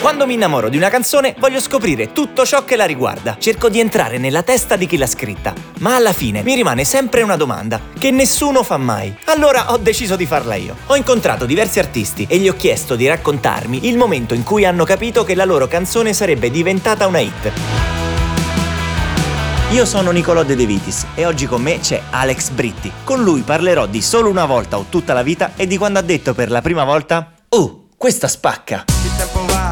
Quando mi innamoro di una canzone voglio scoprire tutto ciò che la riguarda. Cerco di entrare nella testa di chi l'ha scritta. Ma alla fine mi rimane sempre una domanda che nessuno fa mai. Allora ho deciso di farla io. Ho incontrato diversi artisti e gli ho chiesto di raccontarmi il momento in cui hanno capito che la loro canzone sarebbe diventata una hit. Io sono Nicolò De Vitis e oggi con me c'è Alex Britti. Con lui parlerò di solo una volta o tutta la vita e di quando ha detto per la prima volta Oh, questa spacca! Il tempo va,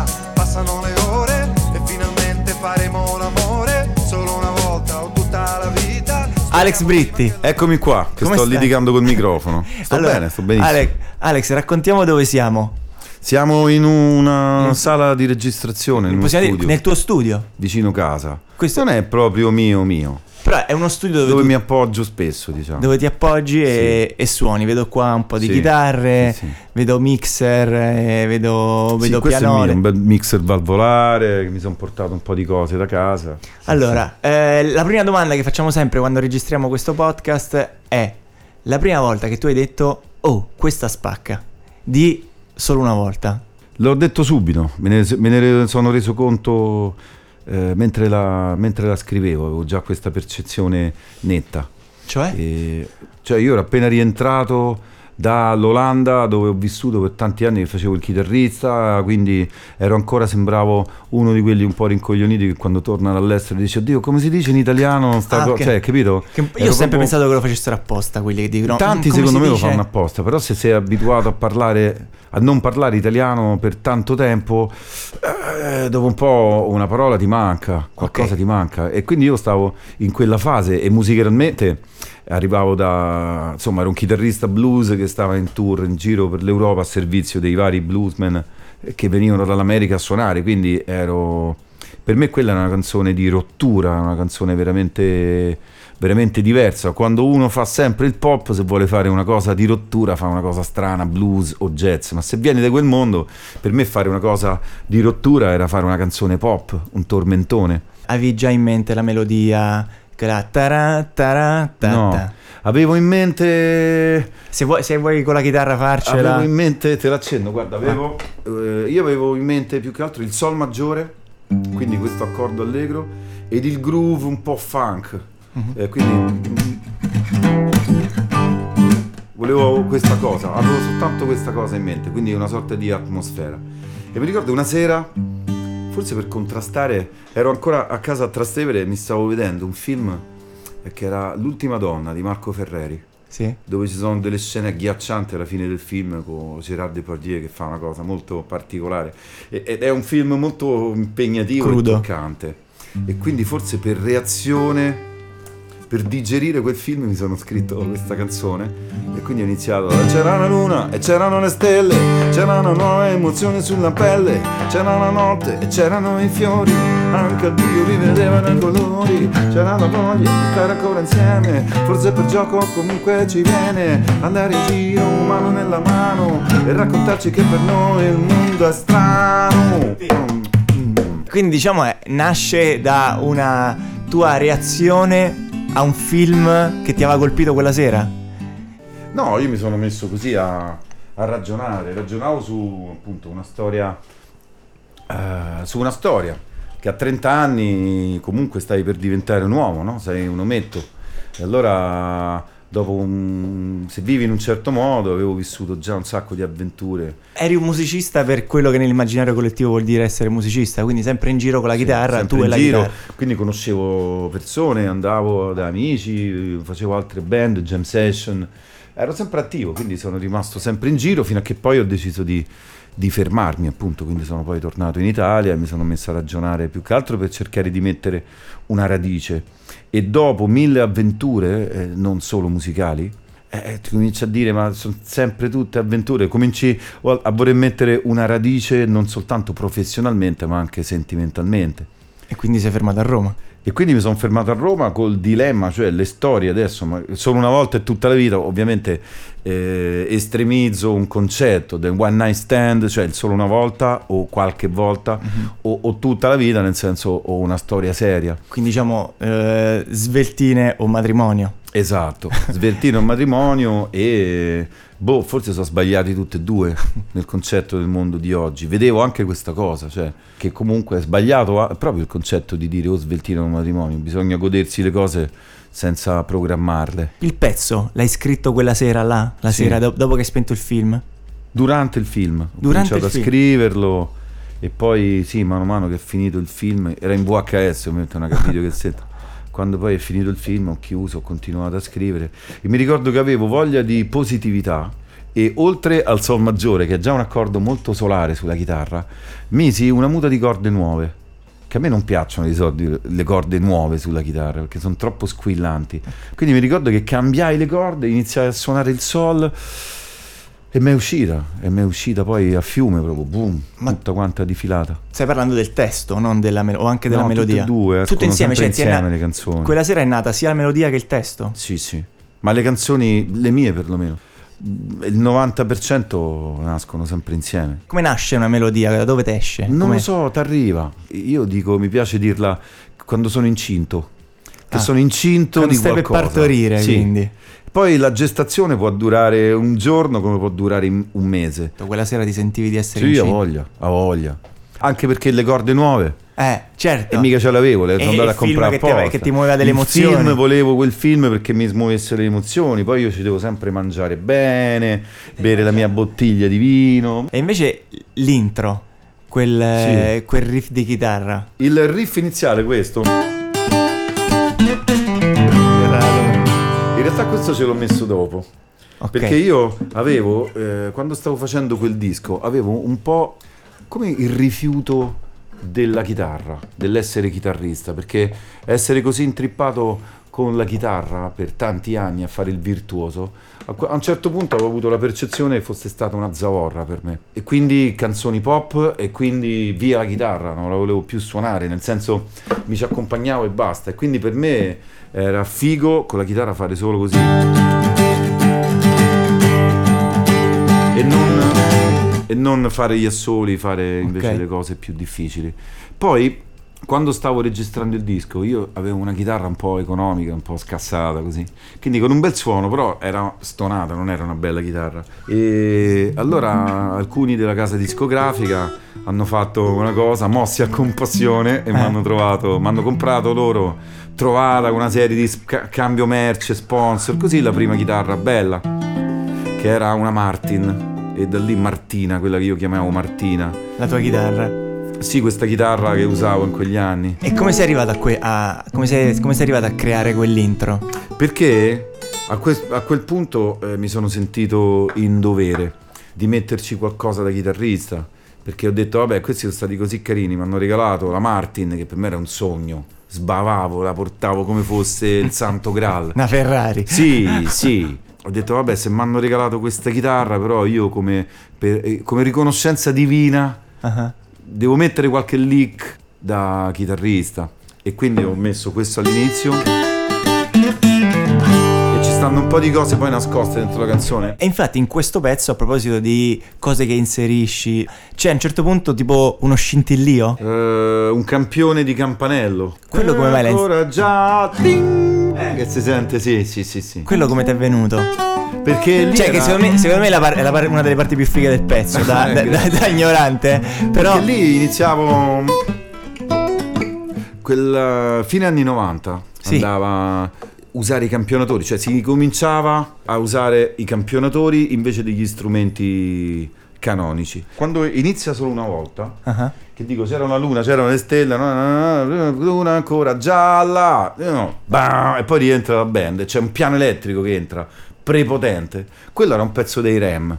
faremo l'amore solo una volta o tutta la vita. Alex Britti. Eccomi qua, che Come sto stai? litigando col microfono. Sto Allora, bene, sto benissimo. Alex, Alex, raccontiamo dove siamo. Siamo in una sala di registrazione, in Possiamo dire, studio, nel tuo studio. vicino casa. Questo- non è proprio mio mio, Però è uno studio dove, dove tu- mi appoggio spesso, diciamo. dove ti appoggi e, e suoni. Vedo qua un po' di Sì, chitarre, sì, sì. vedo mixer, eh, vedo, Sì, vedo pianone. mio, un bel mixer valvolare, che mi sono portato un po' di cose da casa. Sì, Allora, eh, la prima domanda che facciamo sempre quando registriamo questo podcast è la prima volta che tu hai detto oh, questa spacca. Di solo una volta. sì. L'ho detto subito, me ne, me ne sono reso conto eh, mentre, la, mentre la scrivevo, avevo già questa percezione netta. Cioè? E- cioè io ero appena rientrato dall'Olanda dove ho vissuto per tanti anni che facevo il chitarrista, quindi ero ancora, sembravo uno di quelli un po' rincoglioniti che quando tornano all'estero dice oddio come si dice in italiano sta Ah, co-" ok. cioè capito? Che- io ho Ero sempre proprio- pensato che lo facessero apposta quelli che dicono. Tanti "Mm, secondo me lo dice?" fanno apposta, però se sei abituato a parlare a non parlare italiano per tanto tempo, eh, dopo un po' una parola ti manca, qualcosa Ok. ti manca. E quindi io stavo in quella fase e musicalmente arrivavo da, insomma, ero un chitarrista blues che stava in tour in giro per l'Europa a servizio dei vari bluesmen che venivano dall'America a suonare, quindi ero per me quella è una canzone di rottura, una canzone veramente veramente diversa. Quando uno fa sempre il pop, se vuole fare una cosa di rottura, fa una cosa strana, blues o jazz. Ma se vieni da quel mondo, per me fare una cosa di rottura era fare una canzone pop, un tormentone. Avevi già in mente la melodia. No, avevo in mente Se vuoi, se vuoi con la chitarra farcela. Avevo in mente, te l'accendo, guarda, avevo, eh, io avevo in mente più che altro il sol maggiore, quindi questo accordo allegro, ed il groove un po' funk. Mhm. Eh, quindi volevo questa cosa, avevo soltanto questa cosa in mente, quindi una sorta di atmosfera. E mi ricordo una sera, forse per contrastare, ero ancora a casa a Trastevere e mi stavo vedendo un film che era L'ultima donna di Marco Ferreri Sì. dove ci sono delle scene agghiaccianti alla fine del film con Gerard Depardieu che fa una cosa molto particolare ed è un film molto impegnativo Crudo. e toccante e quindi forse per reazione per digerire quel film mi sono scritto questa canzone. E quindi ho iniziato c'era la luna e c'erano le stelle c'erano nuove emozioni sulla pelle c'era la notte e c'erano i fiori anche a Dio vi vedevano i colori c'era la voglia di stare ancora insieme forse per gioco comunque ci viene andare in giro mano nella mano e raccontarci che per noi il mondo è strano. Quindi diciamo è- nasce da una tua reazione a un film che ti aveva colpito quella sera. No, io mi sono messo così a, a ragionare, ragionavo su appunto una storia, eh, su una storia che a 30 anni comunque stai per diventare un uomo, no? Sei un ometto. E allora, dopo un, se vivi in un certo modo, avevo vissuto già un sacco di avventure. Eri un musicista per quello che nell'immaginario collettivo vuol dire essere musicista, quindi sempre in giro con la chitarra, sempre tu e la giro, chitarra. Quindi conoscevo persone, andavo da amici, facevo altre band, jam session. Ero sempre attivo, quindi sono rimasto sempre in giro fino a che poi ho deciso di, di fermarmi, appunto. Quindi sono poi tornato in Italia e mi sono messo a ragionare più che altro per cercare di mettere una radice. E dopo mille avventure, eh, non solo musicali, eh, ti cominci a dire, ma sono sempre tutte avventure. Cominci a voler mettere una radice non soltanto professionalmente, ma anche sentimentalmente. E quindi sei fermato a Roma. E quindi mi sono fermato a Roma col dilemma, cioè le storie adesso, ma solo una volta e tutta la vita, ovviamente eh, estremizzo un concetto del one night stand, cioè il solo una volta o qualche volta o, o tutta la vita, nel senso o una storia seria. Quindi diciamo eh, sveltine o matrimonio. Esatto, svertire un matrimonio e boh, forse sono sbagliati tutti e due nel concetto del mondo di oggi. Vedevo anche questa cosa, cioè che comunque è sbagliato proprio il concetto di dire o sveltire un matrimonio, bisogna godersi le cose senza programmarle. Il pezzo l'hai scritto quella sera là, la Sì. sera do- dopo che hai spento il film? Durante il film, ho Durante cominciato film. a scriverlo e poi sì, mano a mano che è finito il film, era in VHS, ovviamente una videocassetta. Quando poi è finito il film ho chiuso, ho continuato a scrivere e mi ricordo che avevo voglia di positività e oltre al sol maggiore, che è già un accordo molto solare sulla chitarra, misi una muta di corde nuove. Che a me non piacciono di solito le corde nuove sulla chitarra perché sono troppo squillanti. Quindi mi ricordo che cambiai le corde, iniziai a suonare il sol e mi è uscita, e mi è uscita poi a fiume proprio, boom, Ma- tutta quanta difilata. Stai parlando del testo, non della melo- o anche della No, tutte melodia? e due, Tutto escono insieme, cioè ti insieme na- le canzoni. Quella sera è nata sia la melodia che il testo? Sì, sì. Ma le canzoni, le mie perlomeno, il 90% nascono sempre insieme. Come nasce una melodia? Da dove te esce? Non Come- lo so, t'arriva. Io dico, mi piace dirla quando sono incinto. Che Ah, sono incinto quando di stai per qualcosa. partorire, Sì. quindi. Poi la gestazione può durare un giorno come può durare un mese. Quella sera ti sentivi di essere Sì, ha incinta? voglia, ha voglia. Anche perché le corde nuove Eh, certo. E mica ce l'avevo, le sono andato a comprare che ti- apposta. che ti muoveva delle il emozioni. film, volevo quel film perché mi smuovesse le emozioni. Poi io ci devo sempre mangiare bene, bere la mia bottiglia di vino. E invece l'intro, quel, eh, quel riff di chitarra. Il riff iniziale, questo. Realtà questo ce l'ho messo dopo. Ok. Perché io avevo, eh, quando stavo facendo quel disco, avevo un po' come il rifiuto della chitarra, dell'essere chitarrista, perché essere così intrippato con la chitarra per tanti anni a fare il virtuoso, a un certo punto avevo avuto la percezione che fosse stata una zavorra per me. E quindi canzoni pop e quindi via la chitarra, non la volevo più suonare, nel senso mi ci accompagnavo e basta. E quindi per me era figo con la chitarra fare solo così. e non, e non fare gli assoli, fare invece Ok. le cose più difficili. Poi, quando stavo registrando il disco, io avevo una chitarra un po' economica, un po' scassata così, quindi con un bel suono, però era stonata, non era una bella chitarra. E allora alcuni della casa discografica hanno fatto una cosa, mossi a compassione e mi hanno trovato, mi hanno comprato loro, trovata con una serie di sca- cambio merce, sponsor, così la prima chitarra bella che era una Martin e da lì Martina, quella che io chiamavo Martina. La tua chitarra. Sì, questa chitarra che usavo in quegli anni. E come sei arrivato a, que- a- come sei, come sei arrivato a creare quell'intro? Perché a, que- a quel punto eh, mi sono sentito in dovere di metterci qualcosa da chitarrista. Perché ho detto, vabbè, questi sono stati così carini, mi hanno regalato la Martin, che per me era un sogno. Sbavavo, la portavo come fosse il santo graal. Una Ferrari. Sì, sì. Ho detto, vabbè, se mi hanno regalato questa chitarra, però io come, per- eh, come riconoscenza divina Ah, devo mettere qualche lick da chitarrista. E quindi ho messo questo all'inizio. Stanno un po' di cose poi nascoste dentro la canzone. E infatti in questo pezzo, a proposito di cose che inserisci, c'è a un certo punto tipo uno scintillio? Eh, un campione di campanello. Quello come mai l'hai- Ancora già. ting! che si sente, sì, sì, sì, sì. Quello come ti è venuto? Perché lì. Cioè, che era- secondo me, secondo me è, par- è par- una delle parti più fighe del pezzo, da, Eh, da- da- da ignorante. Però, Perché lì iniziavo quel uh, fine anni 90 Sì. andava usare i campionatori, cioè si cominciava a usare i campionatori invece degli strumenti canonici. Quando inizia solo una volta, Ah, che dico c'era una luna, c'erano le stelle, no, no, no, no, luna ancora gialla, bam, e poi rientra la band, c'è un piano elettrico che entra, prepotente. Quello era un pezzo dei Rem.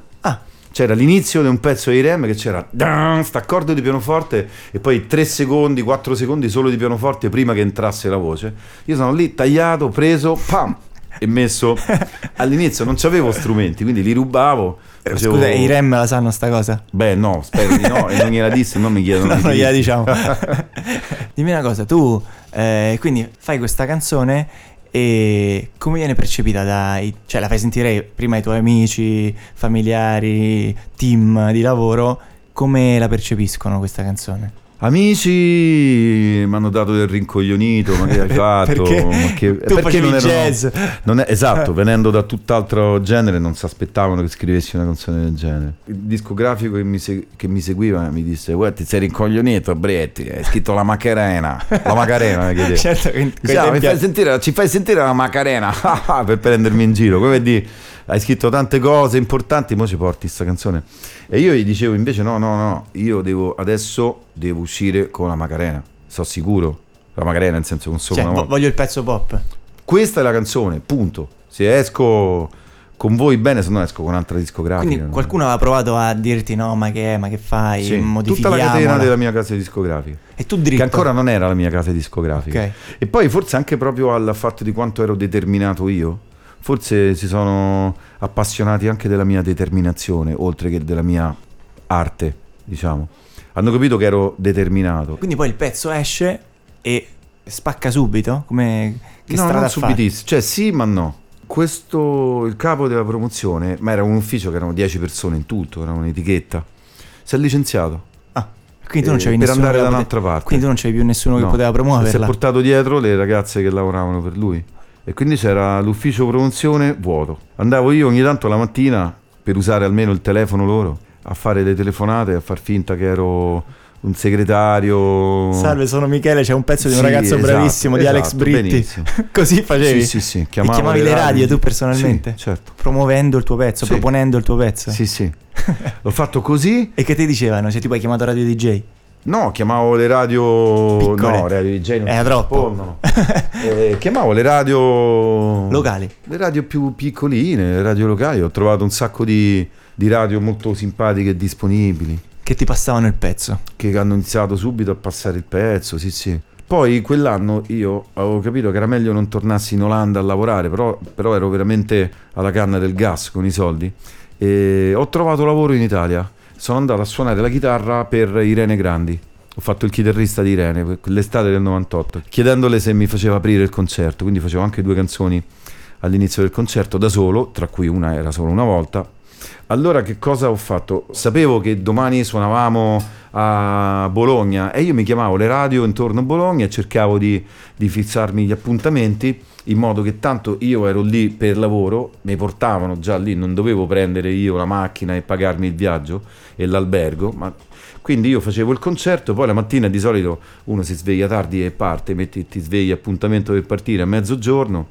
C'era l'inizio di un pezzo di Rem che c'era dan, st'accordo di pianoforte e poi 3 secondi, 4 secondi solo di pianoforte prima che entrasse la voce. Io sono lì tagliato, preso, pam, e messo all'inizio non c'avevo strumenti, quindi li rubavo. facevo- scusa, i Rem la sanno sta cosa? Beh, no, spero di no, e non gliela disse, non mi chiedono. No, di non gliela diciamo. Dimmi una cosa, tu eh, quindi fai questa canzone e come viene percepita dai... Cioè la fai sentire prima ai tuoi amici, familiari, team di lavoro, come la percepiscono questa canzone? Amici mi hanno dato del rincoglionito, ma che hai fatto? Perché Ma che- tu facevi non erano- jazz. non è- esatto, venendo da tutt'altro genere non si aspettavano che scrivessi una canzone del genere. Il discografico che mi, se- che mi seguiva mi disse, guarda ti sei rincoglionito Bretti, hai scritto la Macarena, la Macarena. Certo, che quei Sì, ah, tempi- fai sentire- ci fai sentire la Macarena per prendermi in giro. Come di, hai scritto tante cose importanti, mo ci porti sta canzone. E io gli dicevo invece: no, no, no, io devo adesso devo uscire con la Macarena. Sono sicuro. La Macarena, nel senso con solo Cioè, vo- voglio il pezzo pop. Questa è la canzone, punto. Se esco con voi bene, se no esco con un'altra discografica. Quindi qualcuno aveva provato a dirti no, ma che ma che fai? Sì, tutta la catena della mia casa discografica. E tu dritto. Che ancora non era la mia casa discografica. Ok. E poi forse anche proprio al fatto di quanto ero determinato io, forse si sono appassionati anche della mia determinazione, oltre che della mia arte, diciamo. Hanno capito che ero determinato. Quindi poi il pezzo esce e spacca subito? Come che no, strada non subitissimo. Cioè sì, ma no. Questo, il capo della promozione, ma era un ufficio che erano 10 persone in tutto, era un'etichetta. Si è licenziato. Ah, quindi tu non eh, c'avevi per andare che da un'altra parte. Quindi tu non c'avevi più nessuno che No. poteva Si è promuoverla. portato dietro le ragazze che lavoravano per lui. E quindi c'era l'ufficio promozione vuoto. Andavo io ogni tanto la mattina per usare almeno il telefono loro a fare le telefonate, a far finta che ero un segretario. Salve, sono Michele, c'è un pezzo di un Sì, ragazzo esatto, bravissimo di Alex esatto, Britti. Così facevi? Sì, sì, sì. Chiamavo chiamavi le radio tu personalmente? Sì, certo. Promuovendo il tuo pezzo, Sì. proponendo il tuo pezzo. Sì, sì. L'ho fatto così. E che ti dicevano? Cioè, tipo hai chiamato Radio DJ? No, chiamavo le radio. Piccole. No, radio DJ non Era si troppo. rispondono. Eh, chiamavo le radio. Locali. Le radio più piccoline, le radio locali. Ho trovato un sacco di, di radio molto simpatiche e disponibili. Che ti passavano il pezzo. Che hanno iniziato subito a passare il pezzo, sì, sì. Poi quell'anno io avevo capito che era meglio non tornassi in Olanda a lavorare, però, però ero veramente alla canna del gas con i soldi. E ho trovato lavoro in Italia. Sono andato a suonare la chitarra per Irene Grandi. Ho fatto il chitarrista di Irene l'estate del 98, chiedendole se mi faceva aprire il concerto. Quindi facevo anche due canzoni all'inizio del concerto da solo, tra cui una era solo una volta. Allora che cosa ho fatto? Sapevo che domani suonavamo a Bologna e io mi chiamavo le radio intorno a Bologna e cercavo di, di fissarmi gli appuntamenti in modo che tanto io ero lì per lavoro, mi portavano già lì, non dovevo prendere io la macchina e pagarmi il viaggio e l'albergo, ma quindi io facevo il concerto, poi la mattina di solito uno si sveglia tardi e parte, metti, ti svegli appuntamento per partire a mezzogiorno.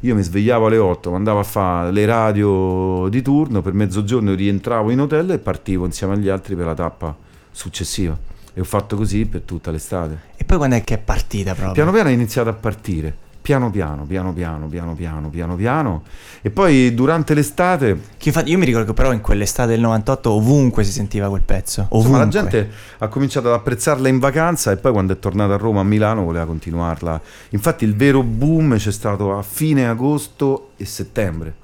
Io mi svegliavo alle 8, andavo a fare le radio di turno, per mezzogiorno rientravo in hotel e partivo insieme agli altri per la tappa successiva. E ho fatto così per tutta l'estate. E poi quando è che è partita proprio? Piano piano è iniziato a partire. Piano piano, piano piano, piano piano, piano piano. E poi durante l'estate Che infatti io mi ricordo che però in quell'estate del 98 ovunque si sentiva quel pezzo. Ovunque. Insomma, la gente ha cominciato ad apprezzarla in vacanza e poi quando è tornata a Roma, a Milano, voleva continuarla. Infatti il vero boom c'è stato a fine agosto e settembre.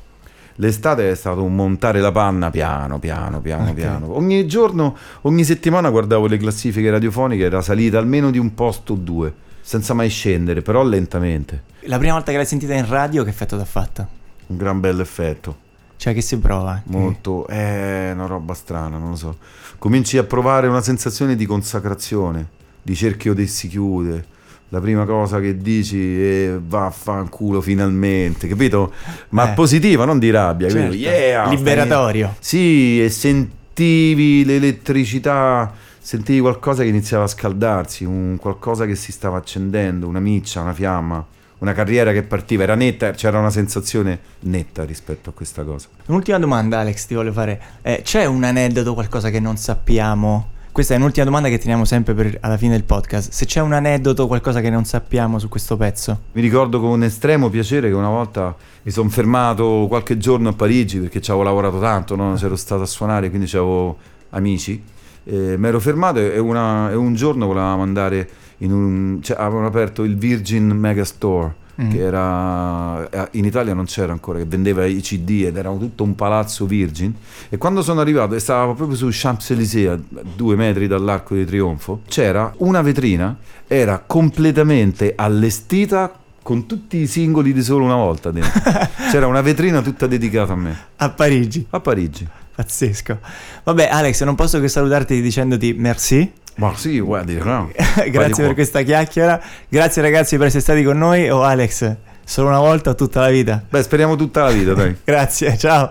L'estate è stato un montare la panna piano, piano, piano, Ok. piano. Ogni giorno, ogni settimana guardavo le classifiche radiofoniche, era salita almeno di un posto o due, senza mai scendere, però lentamente. La prima volta che l'hai sentita in radio che effetto ti ha fatto? Un gran bel effetto. Cioè che si prova? Molto, è una roba strana, non lo so. Cominci a provare una sensazione di consacrazione, di cerchio che si chiude. La prima cosa che dici è vaffanculo finalmente, capito? Ma Eh. positiva, non di rabbia? Certo. Yeah, Liberatorio. sì, e sentivi l'elettricità, sentivi qualcosa che iniziava a scaldarsi, un qualcosa che si stava accendendo, una miccia, una fiamma, una carriera che partiva, era netta, c'era una sensazione netta rispetto a questa cosa. Un'ultima domanda Alex ti voglio fare. Eh, c'è un aneddoto, qualcosa che non sappiamo? Questa è un'ultima domanda che teniamo sempre per, alla fine del podcast. Se c'è un aneddoto, qualcosa che non sappiamo su questo pezzo. Mi ricordo con estremo piacere che una volta mi sono fermato qualche giorno a Parigi perché ci avevo lavorato tanto, no? c'ero stato a suonare, quindi avevo amici. Eh, mi ero fermato e, una- e un giorno volevamo andare un... Cioè, avevano aperto il Virgin Megastore, Mm. che era... eh, In Italia non c'era ancora, che vendeva i CD ed era tutto un palazzo Virgin. E quando sono arrivato, e stavo proprio su Champs-Élysées, a due metri dall'Arco di Trionfo, c'era una vetrina, era completamente allestita con tutti i singoli di solo una volta dentro. C'era una vetrina tutta dedicata a me, A Parigi. a Parigi. Pazzesco. Vabbè, Alex, non posso che salutarti dicendoti merci. Ma sì, guardi, no. Grazie per questa chiacchiera. Grazie ragazzi per essere stati con noi. Oh Alex, solo una volta o tutta la vita? Beh, speriamo tutta la vita, dai. Grazie, ciao.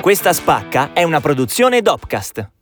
Questa spacca è una produzione Dopcast.